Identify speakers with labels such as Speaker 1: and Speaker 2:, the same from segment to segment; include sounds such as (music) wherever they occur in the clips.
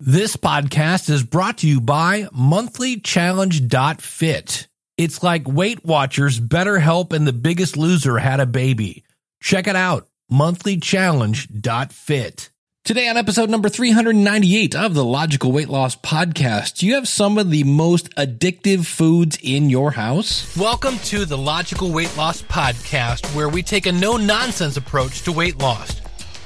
Speaker 1: This podcast is brought to you by monthlychallenge.fit. It's like Weight Watchers, BetterHelp, and The Biggest Loser had a baby. Check it out, monthlychallenge.fit. Today on episode number 398 of the Logical Weight Loss Podcast, you have some of the most addictive foods in your house. Welcome to the Logical Weight Loss Podcast, where we take a no nonsense approach to weight loss.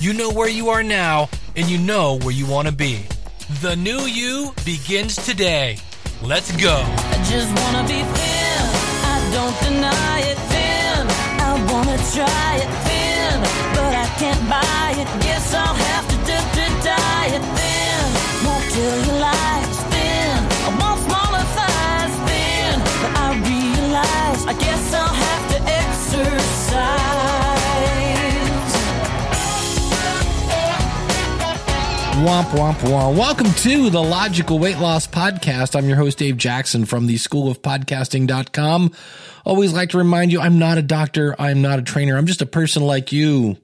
Speaker 1: You know where you are now, and you know where you want to be. The new you begins today. Let's go.
Speaker 2: I just wanna be thin. I don't deny it thin. I wanna try it thin, but I can't buy it. Guess I'll have to to thin. Won't kill your life thin. I want smaller thighs thin, but I realize I guess I'll have to exercise.
Speaker 1: Womp womp womp. Welcome to the Logical Weight Loss Podcast. I'm your host, Dave Jackson from the School of Podcasting.com. Always like to remind you, I'm not a doctor. I'm not a trainer. I'm just a person like you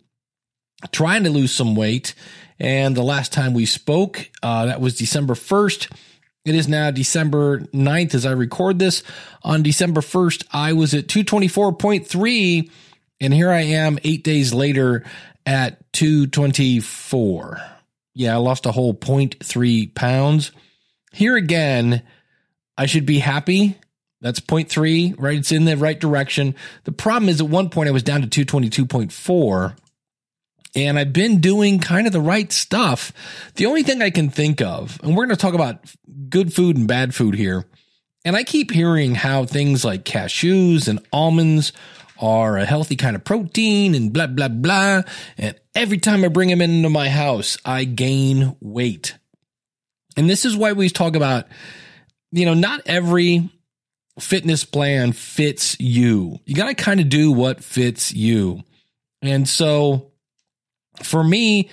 Speaker 1: trying to lose some weight. And the last time we spoke, uh, that was December 1st. It is now December 9th as I record this. On December 1st, I was at 224.3. And here I am eight days later at 224. Yeah, I lost a whole 0.3 pounds. Here again, I should be happy. That's 0.3, right? It's in the right direction. The problem is at one point I was down to 222.4 and I've been doing kind of the right stuff. The only thing I can think of, and we're going to talk about good food and bad food here. And I keep hearing how things like cashews and almonds are a healthy kind of protein and blah, blah, blah. And every time I bring them into my house, I gain weight. And this is why we talk about, you know, not every fitness plan fits you. You got to kind of do what fits you. And so for me,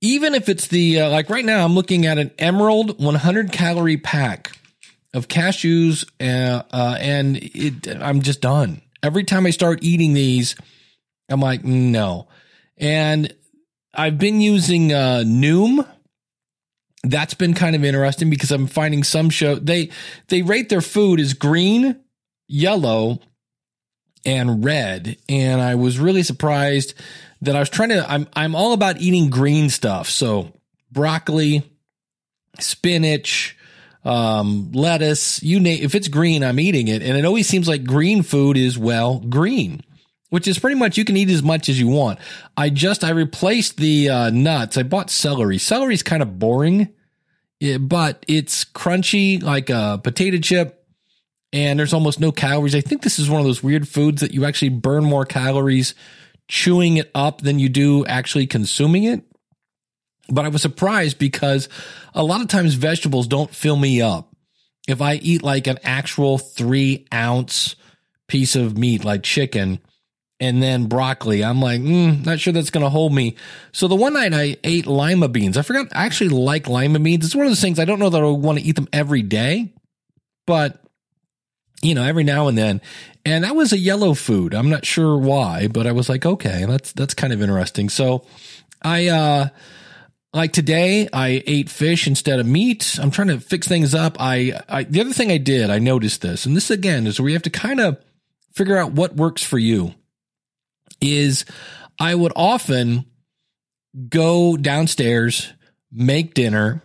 Speaker 1: even if it's the, uh, like right now, I'm looking at an Emerald 100 calorie pack of cashews, uh, uh, and it, I'm just done every time I start eating these, I'm like, no. And I've been using uh, Noom. That's been kind of interesting because I'm finding some show they they rate their food as green, yellow, and red. And I was really surprised that I was trying to I'm I'm all about eating green stuff. So broccoli, spinach, um, lettuce, you name, if it's green, I'm eating it. And it always seems like green food is well green, which is pretty much you can eat as much as you want. I just, I replaced the uh, nuts. I bought celery. Celery is kind of boring, but it's crunchy like a potato chip. And there's almost no calories. I think this is one of those weird foods that you actually burn more calories chewing it up than you do actually consuming it. But I was surprised because a lot of times vegetables don't fill me up. If I eat like an actual three ounce piece of meat, like chicken, and then broccoli, I'm like, mm, not sure that's going to hold me. So the one night I ate lima beans. I forgot I actually like lima beans. It's one of those things I don't know that I want to eat them every day, but you know, every now and then. And that was a yellow food. I'm not sure why, but I was like, okay, that's that's kind of interesting. So I uh like today I ate fish instead of meat. I'm trying to fix things up. I, I the other thing I did, I noticed this, and this again is where you have to kind of figure out what works for you. Is I would often go downstairs, make dinner,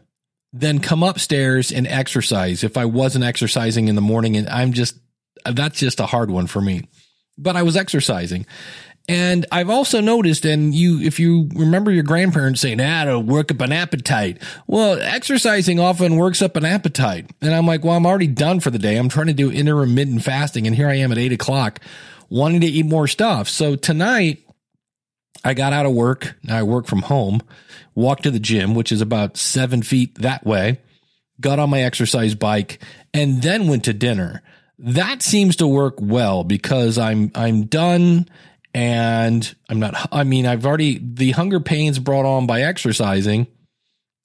Speaker 1: then come upstairs and exercise if I wasn't exercising in the morning and I'm just that's just a hard one for me. But I was exercising. And I've also noticed, and you, if you remember your grandparents saying, ah, to work up an appetite. Well, exercising often works up an appetite. And I'm like, well, I'm already done for the day. I'm trying to do intermittent fasting. And here I am at eight o'clock wanting to eat more stuff. So tonight I got out of work. I work from home, walked to the gym, which is about seven feet that way. got on my exercise bike, and then went to dinner. That seems to work well because I'm I'm done and I'm not I mean I've already the hunger pains brought on by exercising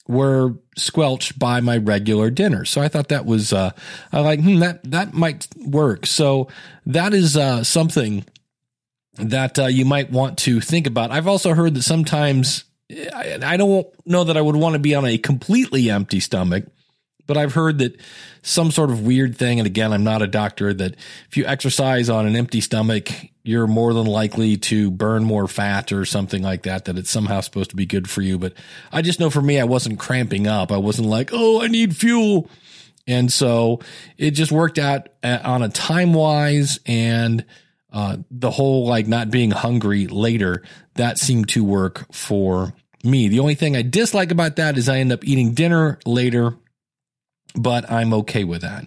Speaker 1: were squelched by my regular dinner. So I thought that was uh I like hmm, that that might work. So that is uh something that uh, you might want to think about. I've also heard that sometimes I, I don't know that I would want to be on a completely empty stomach, but I've heard that some sort of weird thing, and again, I'm not a doctor, that if you exercise on an empty stomach, you're more than likely to burn more fat or something like that, that it's somehow supposed to be good for you. But I just know for me, I wasn't cramping up. I wasn't like, oh, I need fuel. And so it just worked out uh, on a time wise and uh, the whole like not being hungry later, that seemed to work for me. The only thing I dislike about that is I end up eating dinner later, but I'm okay with that.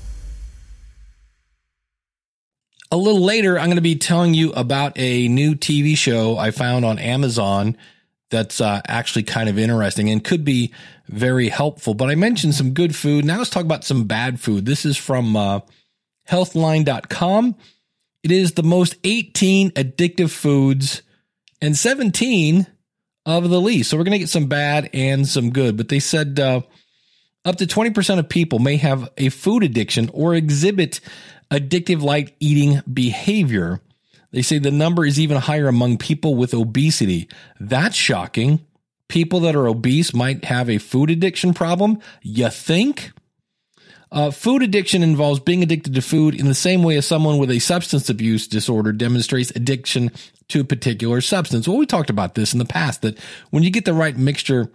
Speaker 1: A little later, I'm going to be telling you about a new TV show I found on Amazon that's uh, actually kind of interesting and could be very helpful. But I mentioned some good food. Now let's talk about some bad food. This is from uh, healthline.com. It is the most 18 addictive foods and 17 of the least. So we're going to get some bad and some good. But they said uh, up to 20% of people may have a food addiction or exhibit addictive like eating behavior. They say the number is even higher among people with obesity. That's shocking. People that are obese might have a food addiction problem. You think? Uh, food addiction involves being addicted to food in the same way as someone with a substance abuse disorder demonstrates addiction to a particular substance. Well, we talked about this in the past that when you get the right mixture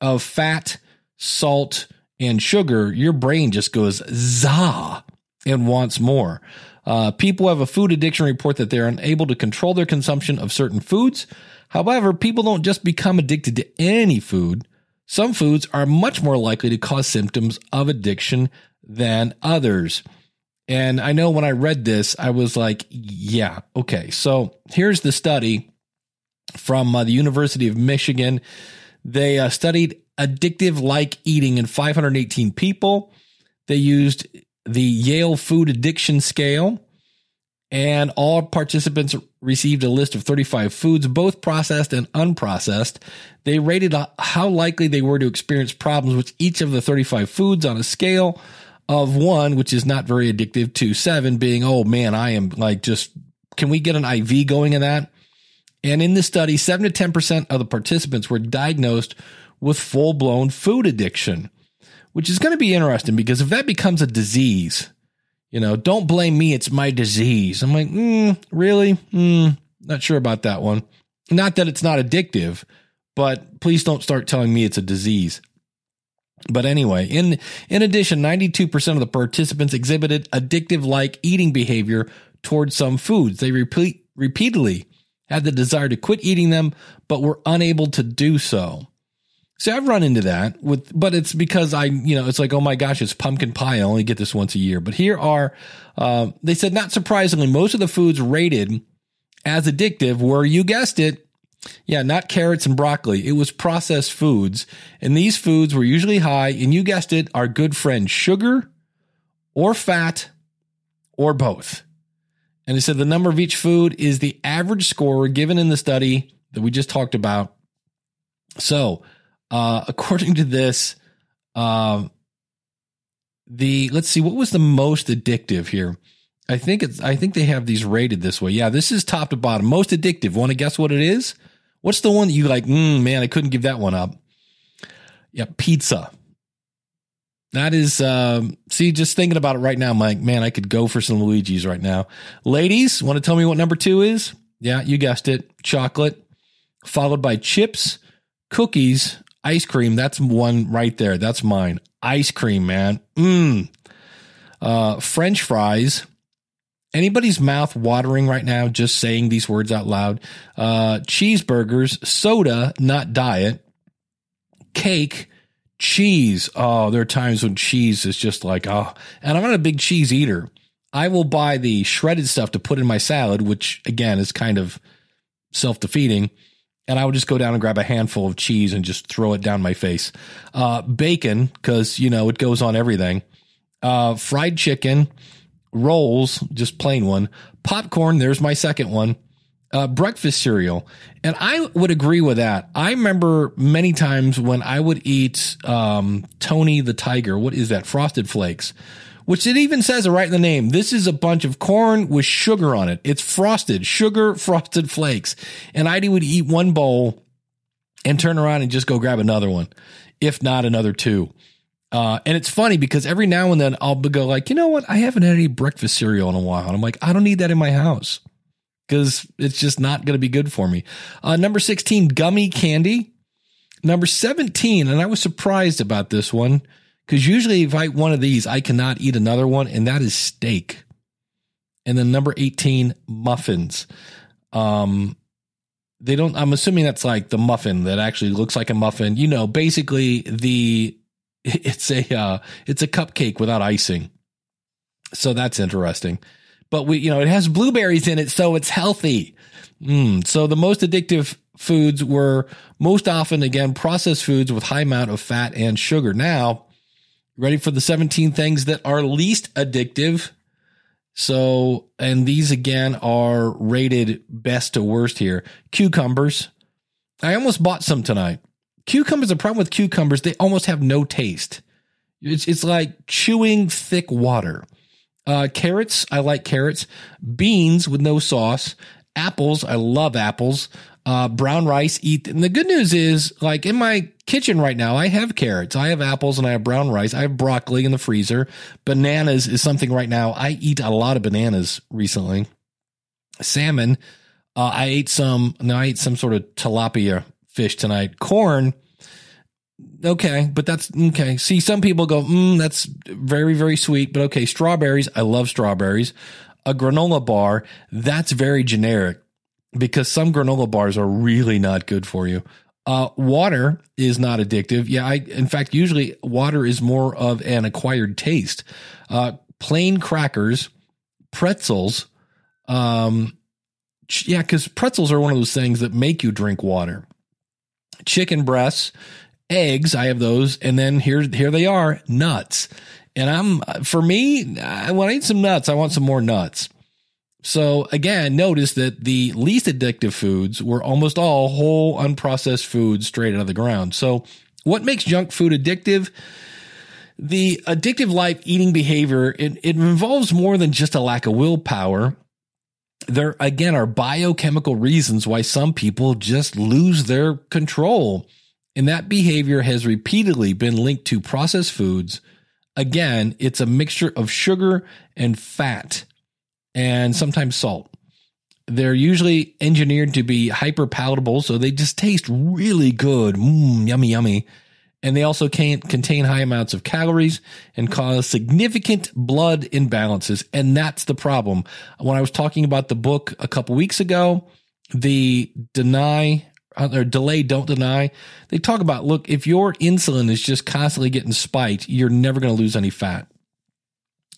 Speaker 1: of fat, salt, and sugar, your brain just goes za and wants more. Uh, people have a food addiction report that they're unable to control their consumption of certain foods. However, people don't just become addicted to any food. Some foods are much more likely to cause symptoms of addiction than others. And I know when I read this, I was like, yeah, okay. So here's the study from uh, the University of Michigan. They uh, studied addictive like eating in 518 people. They used the Yale Food Addiction Scale, and all participants received a list of 35 foods, both processed and unprocessed. They rated how likely they were to experience problems with each of the 35 foods on a scale of one, which is not very addictive, to seven being, oh man, I am like just, can we get an IV going in that? And in this study, seven to 10% of the participants were diagnosed with full blown food addiction which is going to be interesting because if that becomes a disease, you know, don't blame me, it's my disease. I'm like, mm, really? Mm, not sure about that one. Not that it's not addictive, but please don't start telling me it's a disease. But anyway, in in addition, 92% of the participants exhibited addictive like eating behavior towards some foods. They repeat repeatedly had the desire to quit eating them, but were unable to do so. So I've run into that with, but it's because I, you know, it's like, oh my gosh, it's pumpkin pie. I only get this once a year. But here are, uh, they said, not surprisingly, most of the foods rated as addictive were, you guessed it, yeah, not carrots and broccoli. It was processed foods. And these foods were usually high, and you guessed it, our good friend sugar or fat or both. And they said the number of each food is the average score given in the study that we just talked about. So, uh, (laughs) according to this, uh, the let's see, what was the most addictive here? I think it's I think they have these rated this way. Yeah, this is top to bottom. Most addictive. Want to guess what it is? What's the one that you like? Mm, man, I couldn't give that one up. Yeah, pizza. That is, um, see, just thinking about it right now, Mike, man, I could go for some Luigi's right now. Ladies, want to tell me what number two is? Yeah, you guessed it. Chocolate, followed by chips, cookies, ice cream. That's one right there. That's mine. Ice cream, man. Mmm. Uh, French fries. Anybody's mouth watering right now just saying these words out loud. Uh, cheeseburgers, soda, not diet, cake, cheese. Oh, there are times when cheese is just like, oh, and I'm not a big cheese eater. I will buy the shredded stuff to put in my salad, which again is kind of self defeating. And I would just go down and grab a handful of cheese and just throw it down my face. Uh, bacon, because, you know, it goes on everything. Uh, fried chicken, rolls, just plain one. Popcorn, there's my second one. Uh, breakfast cereal. And I would agree with that. I remember many times when I would eat um, Tony the Tiger. What is that? Frosted Flakes, which it even says it right in the name. This is a bunch of corn with sugar on it. It's frosted, sugar (laughs) frosted flakes. And I would eat one bowl and turn around and just go grab another one, if not another two. Uh, and it's funny because every now and then I'll go like, you know what? I haven't had any breakfast cereal in a while. And I'm like, I don't need that in my house because it's just not going to be good for me. Uh, number 16, gummy candy. Number 17, and I was surprised about this one because usually if I eat one of these, I cannot eat another one, and that is steak. And then number 18, muffins. Um, they don't, I'm assuming that's like the muffin that actually looks like a muffin. You know, basically the, (laughs) it's a, uh, it's a cupcake without icing. So that's interesting but we, you know, it has blueberries in it, so it's healthy. Mm. So the most addictive foods were most often, again, processed foods with high amount of fat and sugar. Now, ready for the 17 things that are least addictive? So, and these again are rated best to worst here. Cucumbers. I almost bought some tonight. Cucumbers, the problem with cucumbers, they almost have no taste. It's, it's like chewing thick water. Uh, carrots, I like carrots. Beans with no sauce. Apples, I love apples. Uh, brown rice, eat. And the good news is, like in my kitchen right now, I have carrots, I have apples, and I have brown rice. I have broccoli in the freezer. Bananas is something right now. I eat a lot of bananas recently. Salmon, uh, I ate some. No, I ate some sort of tilapia fish tonight. Corn okay, but that's okay. See, some people go, mm, that's very, very sweet, but okay. Strawberries, I love strawberries. A granola bar, that's very generic because some granola bars are really not good for you. Uh, water is not addictive. Yeah, I, in fact, usually water is more of an acquired taste. Uh, plain crackers, pretzels, um, yeah, because pretzels are one of those things that make you drink water. Chicken breasts, eggs. I have those, and then here here they are, nuts. And I'm for me, when I eat some nuts, I want some more nuts. So again, notice that the least addictive foods were almost all whole unprocessed foods straight out of the ground. So what makes junk food addictive? The addictive life eating behavior, it, it involves more than just a lack of willpower. There again are biochemical reasons why some people just lose their control. And that behavior has repeatedly been linked to processed foods. Again, it's a mixture of sugar and fat and sometimes salt. They're usually engineered to be hyper palatable, so they just taste really good. Mmm, yummy, yummy. And they also can't contain high amounts of calories and cause significant blood imbalances. And that's the problem. When I was talking about the book a couple weeks ago, the Deny or delay, don't deny. They talk about, look, if your insulin is just constantly getting spiked, you're never going to lose any fat.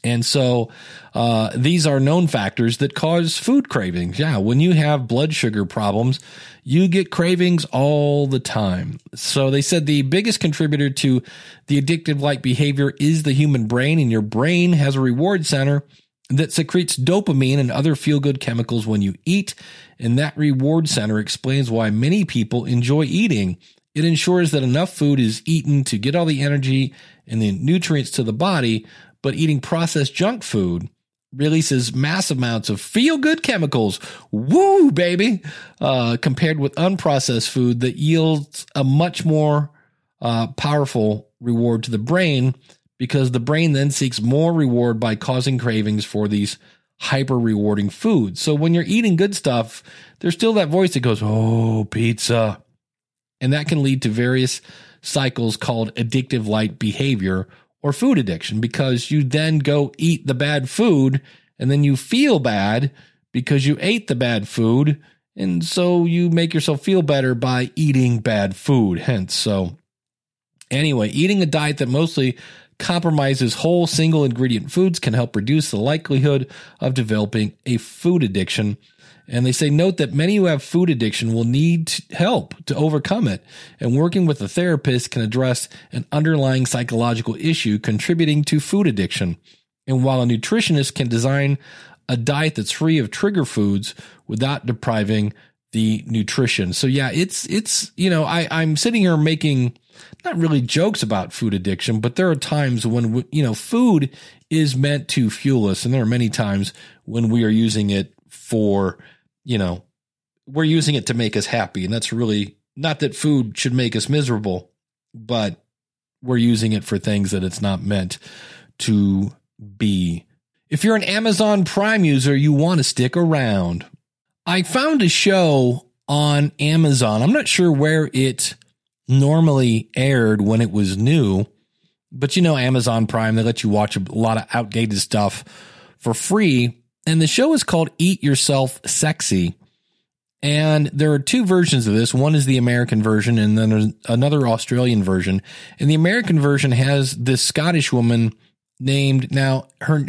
Speaker 1: And so uh, these are known factors that cause food cravings. Yeah, when you have blood sugar problems, you get cravings all the time. So they said the biggest contributor to the addictive like behavior is the human brain, and your brain has a reward center that secretes dopamine and other feel good chemicals when you eat. And that reward center explains why many people enjoy eating. It ensures that enough food is eaten to get all the energy and the nutrients to the body, but eating processed junk food releases massive amounts of feel good chemicals. Woo, baby. Uh, compared with unprocessed food that yields a much more uh, powerful reward to the brain because the brain then seeks more reward by causing cravings for these hyper rewarding foods. So when you're eating good stuff, there's still that voice that goes, Oh, pizza. And that can lead to various cycles called addictive like behavior or food addiction because you then go eat the bad food and then you feel bad because you ate the bad food. And so you make yourself feel better by eating bad food. Hence, so anyway, eating a diet that mostly compromises whole single ingredient foods can help reduce the likelihood of developing a food addiction. And they say, note that many who have food addiction will need help to overcome it. And working with a therapist can address an underlying psychological issue contributing to food addiction. And while a nutritionist can design a diet that's free of trigger foods without depriving the nutrition. So yeah, it's, it's, you know, I, I'm sitting here making not really jokes about food addiction, but there are times when, you know, food is meant to fuel us. And there are many times when we are using it for, you know, we're using it to make us happy. And that's really not that food should make us miserable, but we're using it for things that it's not meant to be. If you're an Amazon Prime user, you want to stick around. I found a show on Amazon. I'm not sure where it normally aired when it was new. But you know, Amazon Prime, they let you watch a lot of outdated stuff for free. And the show is called Eat Yourself Sexy. And there are two versions of this. One is the American version, and then another Australian version. And the American version has this Scottish woman named now her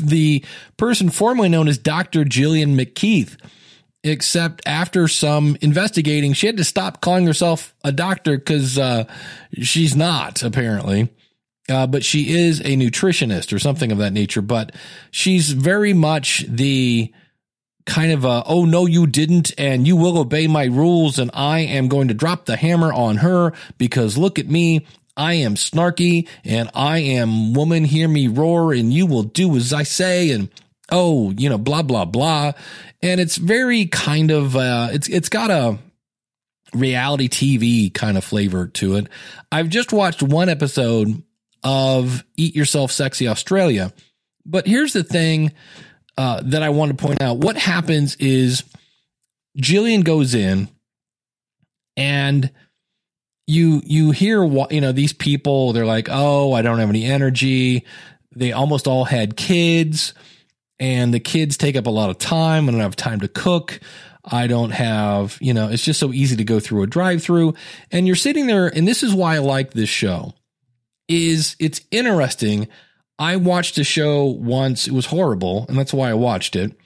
Speaker 1: the person formerly known as Dr. Gillian McKeith except after some investigating, she had to stop calling herself a doctor because uh, she's not, apparently. Uh, but she is a nutritionist or something of that nature. But she's very much the kind of a, oh, no, you didn't, and you will obey my rules, and I am going to drop the hammer on her because look at me. I am snarky and I am woman, hear me roar, and you will do as I say. And oh, you know, blah, blah, blah. And it's very kind of, uh, it's, it's got a reality TV kind of flavor to it. I've just watched one episode of Eat Yourself Sexy Australia. But here's the thing uh, that I want to point out. What happens is Gillian goes in and you you hear what you know these people they're like oh i don't have any energy they almost all had kids and the kids take up a lot of time. I don't have time to cook. I don't have, you know, it's just so easy to go through a drive through. And you're sitting there, and this is why I like this show, is it's interesting. I watched a show once, it was horrible, and that's why I watched it.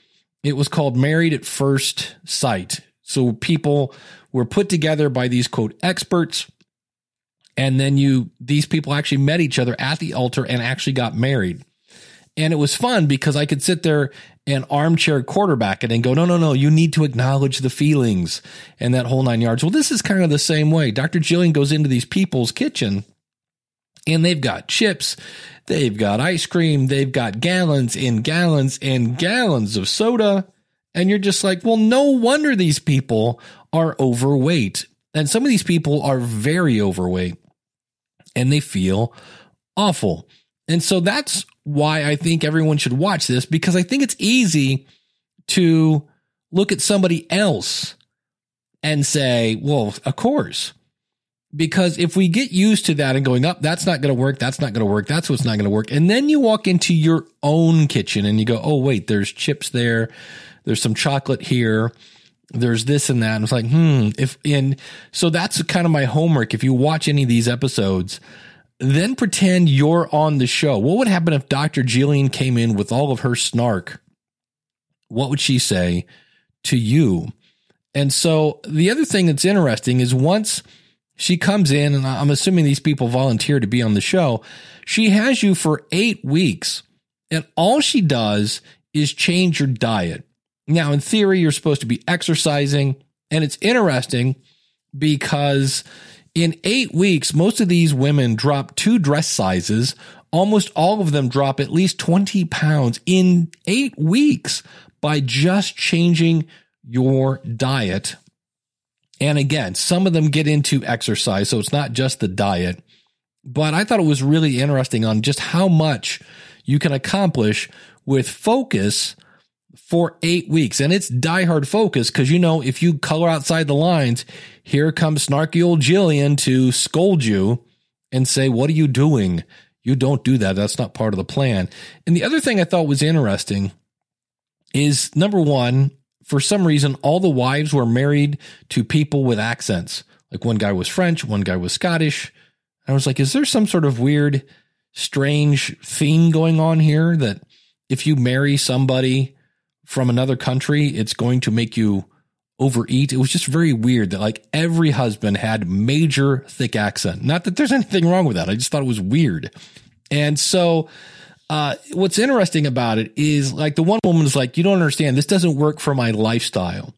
Speaker 1: It was called Married at First Sight. So people were put together by these quote experts. And then you, these people actually met each other at the altar and actually got married. And it was fun because I could sit there and armchair quarterback it and go, no, no, no, you need to acknowledge the feelings and that whole nine yards. Well, this is kind of the same way. Dr. Gillian goes into these people's kitchen and they've got chips, they've got ice cream, they've got gallons and gallons and gallons of soda. And you're just like, well, no wonder these people are overweight. And some of these people are very overweight and they feel awful. And so that's why I think everyone should watch this because I think it's easy to look at somebody else and say, well, of course. Because if we get used to that and going up, that's not going to work. That's not going to work. That's what's not going to work. And then you walk into your own kitchen and you go, oh, wait, there's chips there. There's some chocolate here. there's this and that. And it's like, hmm, if, and so that's kind of my homework. If you watch any of these episodes, then pretend you're on the show. What would happen if Dr. Gillian came in with all of her snark? What would she say to you? And so the other thing that's interesting is once she comes in, and I'm assuming these people volunteer to be on the show, she has you for eight weeks. And all she does is change your diet. Now, in theory, you're supposed to be exercising. And it's interesting because in eight weeks, most of these women drop two dress sizes. Almost all of them drop at least 20 pounds in eight weeks by just changing your diet. And again, some of them get into exercise, so it's not just the diet. But I thought it was really interesting on just how much you can accomplish with focus for eight weeks. And it's diehard focus because you know, if you color outside the lines, here comes snarky old Gillian to scold you and say, What are you doing? You don't do that. That's not part of the plan. And the other thing I thought was interesting is number one, for some reason, all the wives were married to people with accents. Like one guy was French, one guy was Scottish. I was like, is there some sort of weird, strange theme going on here that if you marry somebody from another country, it's going to make you overeat? It was just very weird that like every husband had major thick accent. Not that there's anything wrong with that. I just thought it was weird. And so uh, what's interesting about it is like the one woman is like, you don't understand. This doesn't work for my lifestyle.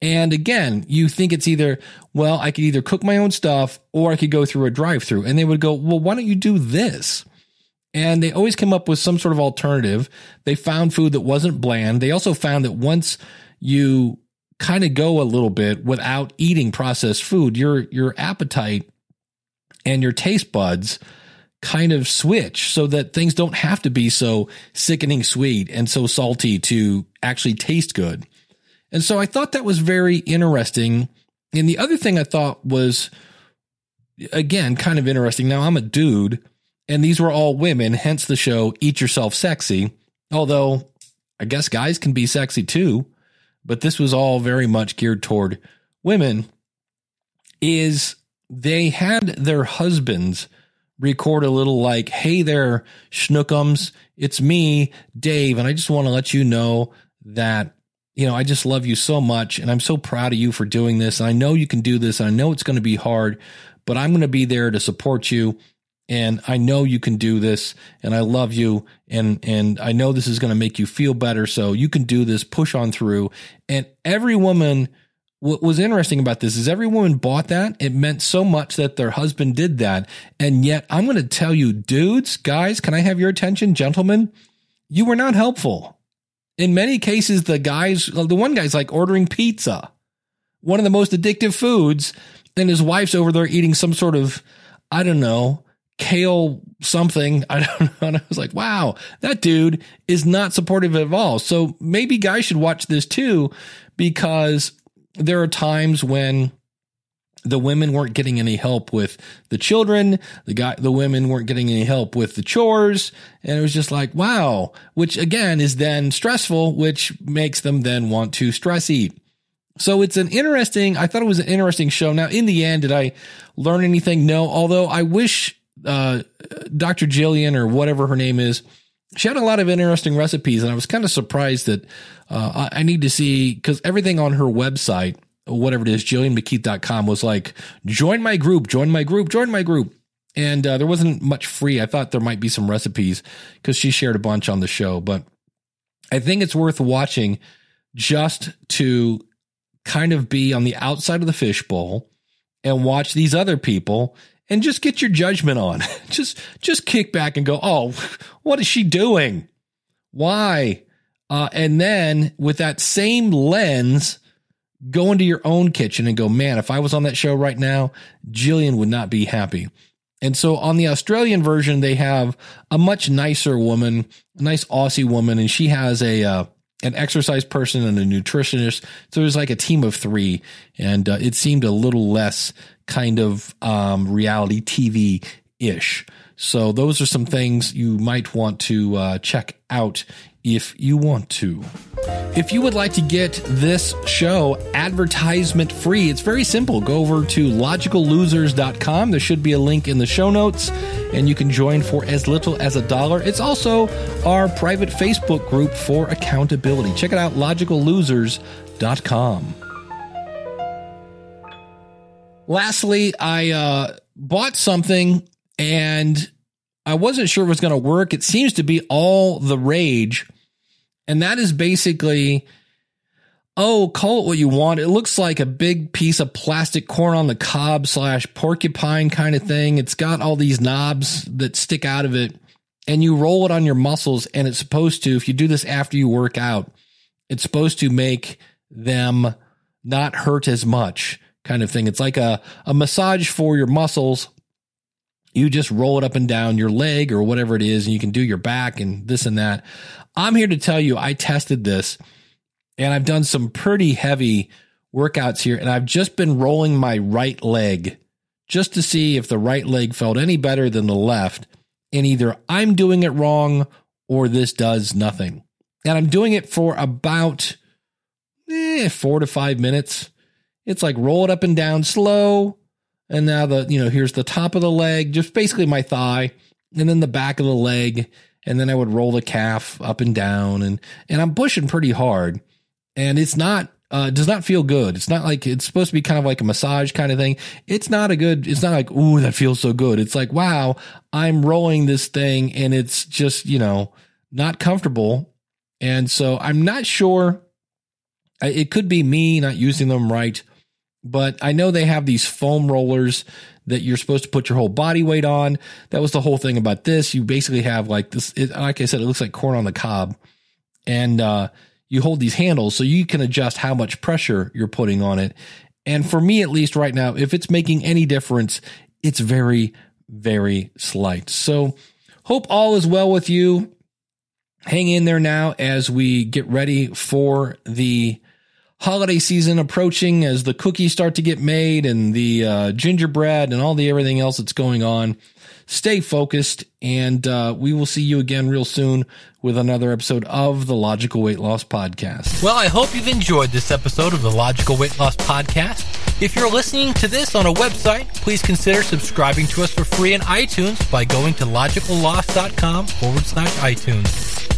Speaker 1: And again, you think it's either, well, I could either cook my own stuff or I could go through a drive through. And they would go, well, why don't you do this? And they always came up with some sort of alternative. They found food that wasn't bland. They also found that once you kind of go a little bit without eating processed food, your your appetite and your taste buds kind of switch so that things don't have to be so sickening sweet and so salty to actually taste good. And so I thought that was very interesting. And the other thing I thought was, again, kind of interesting. Now I'm a dude and these were all women, hence the show Eat Yourself Sexy. Although I guess guys can be sexy too, but this was all very much geared toward women. Is they had their husbands record a little like, hey there, schnookums, it's me, Dave, and I just want to let you know that, you know, I just love you so much and I'm so proud of you for doing this. And I know you can do this. And I know it's going to be hard, but I'm going to be there to support you. And I know you can do this and I love you. And, and I know this is going to make you feel better. So you can do this, push on through. And every woman, what was interesting about this is every woman bought that. It meant so much that their husband did that. And yet I'm going to tell you, dudes, guys, can I have your attention? Gentlemen, you were not helpful. In many cases, the guys, the one guy's like ordering pizza, one of the most addictive foods. And his wife's over there eating some sort of, I don't know, kale something. (laughs) I don't know. And I was like, wow, that dude is not supportive at all. So maybe guys should watch this too, because there are times when the women weren't getting any help with the children. The guy, the women weren't getting any help with the chores. And it was just like, wow, which again is then stressful, which makes them then want to stress eat. So it's an interesting, I thought it was an interesting show. Now, in the end, did I learn anything? No, although I wish, uh, Dr. Gillian or whatever her name is, she had a lot of interesting recipes and I was kind of surprised that, uh, I, I need to see, cause everything on her website, whatever it is, gillianmckeith.com was like, join my group, join my group, join my group. And, uh, there wasn't much free. I thought there might be some recipes cause she shared a bunch on the show, but I think it's worth watching just to kind of be on the outside of the fishbowl and watch these other people and just get your judgment on. (laughs) just just kick back and go, "Oh, what is she doing? Why?" Uh, and then with that same lens, go into your own kitchen and go, "Man, if I was on that show right now, Gillian would not be happy." And so on the Australian version, they have a much nicer woman, a nice Aussie woman, and she has a uh, an exercise person and a nutritionist. So there's like a team of three, and uh, it seemed a little less kind of um, reality TV ish. So those are some things you might want to uh, check out if you want to. If you would like to get this show advertisement free, it's very simple. Go over to logicallosers.com. There should be a link in the show notes, and you can join for as little as a dollar. It's also our private Facebook group for accountability. Check it out, logicallosers.com. Lastly, I uh, bought something and I wasn't sure it was going to work. It seems to be all the rage. And that is basically, oh, call it what you want. It looks like a big piece of plastic corn on the cob slash porcupine kind of thing. It's got all these knobs that stick out of it and you roll it on your muscles. And it's supposed to, if you do this after you work out, it's supposed to make them not hurt as much kind of thing. It's like a, a massage for your muscles. You just roll it up and down your leg or whatever it is, and you can do your back and this and that. I'm here to tell you, I tested this and I've done some pretty heavy workouts here, and I've just been rolling my right leg just to see if the right leg felt any better than the left. And either I'm doing it wrong or this does nothing. And I'm doing it for about eh, four to five minutes. It's like roll it up and down slow. And now the, you know, here's the top of the leg, just basically my thigh, and then the back of the leg. And then I would roll the calf up and down and, and I'm pushing pretty hard. And it's not, uh, does not feel good. It's not like it's supposed to be kind of like a massage kind of thing. It's not a good, it's not like, ooh, that feels so good. It's like, wow, I'm rolling this thing and it's just, you know, not comfortable. And so I'm not sure. It could be me not using them right but I know they have these foam rollers that you're supposed to put your whole body weight on. That was the whole thing about this. You basically have like this, it, like I said, it looks like corn on the cob. And uh, you hold these handles so you can adjust how much pressure you're putting on it. And for me, at least right now, if it's making any difference, it's very, very slight. So hope all is well with you. Hang in there now as we get ready for the holiday season approaching as the cookies start to get made and the uh, gingerbread and all the everything else that's going on. Stay focused, and uh, we will see you again real soon with another episode of the Logical Weight Loss Podcast.
Speaker 3: Well, I hope you've enjoyed this episode of the Logical Weight Loss Podcast. If you're listening to this on a website, please consider subscribing to us for free in iTunes by going to logicalloss.com forward slash iTunes.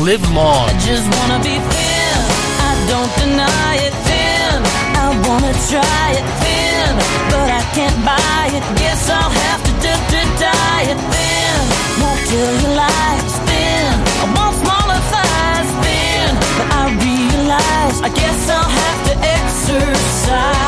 Speaker 3: live long.
Speaker 2: I just wanna be thin. I don't deny it thin. I wanna try it thin, but I can't buy it. Guess I'll have to d- d- diet thin. Won't kill your life thin. I want smaller thighs thin, but I realize I guess I'll have to exercise.